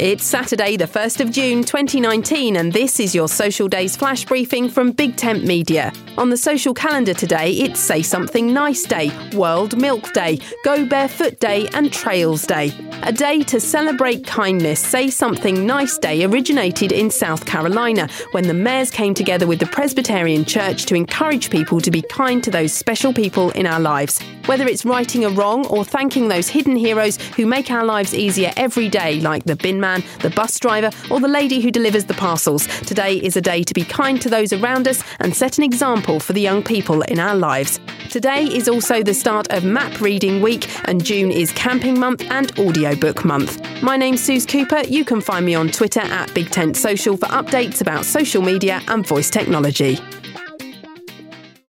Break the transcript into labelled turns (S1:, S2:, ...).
S1: It's Saturday, the 1st of June 2019, and this is your Social Days flash briefing from Big Tent Media. On the social calendar today, it's Say Something Nice Day, World Milk Day, Go Barefoot Day, and Trails Day. A day to celebrate kindness, Say Something Nice Day originated in South Carolina when the mayors came together with the Presbyterian Church to encourage people to be kind to those special people in our lives. Whether it's righting a wrong or thanking those hidden heroes who make our lives easier every day, like the bin man, the bus driver, or the lady who delivers the parcels, today is a day to be kind to those around us and set an example for the young people in our lives. Today is also the start of Map Reading Week, and June is Camping Month and Audiobook Month. My name's Suze Cooper. You can find me on Twitter at Big Tent Social for updates about social media and voice technology.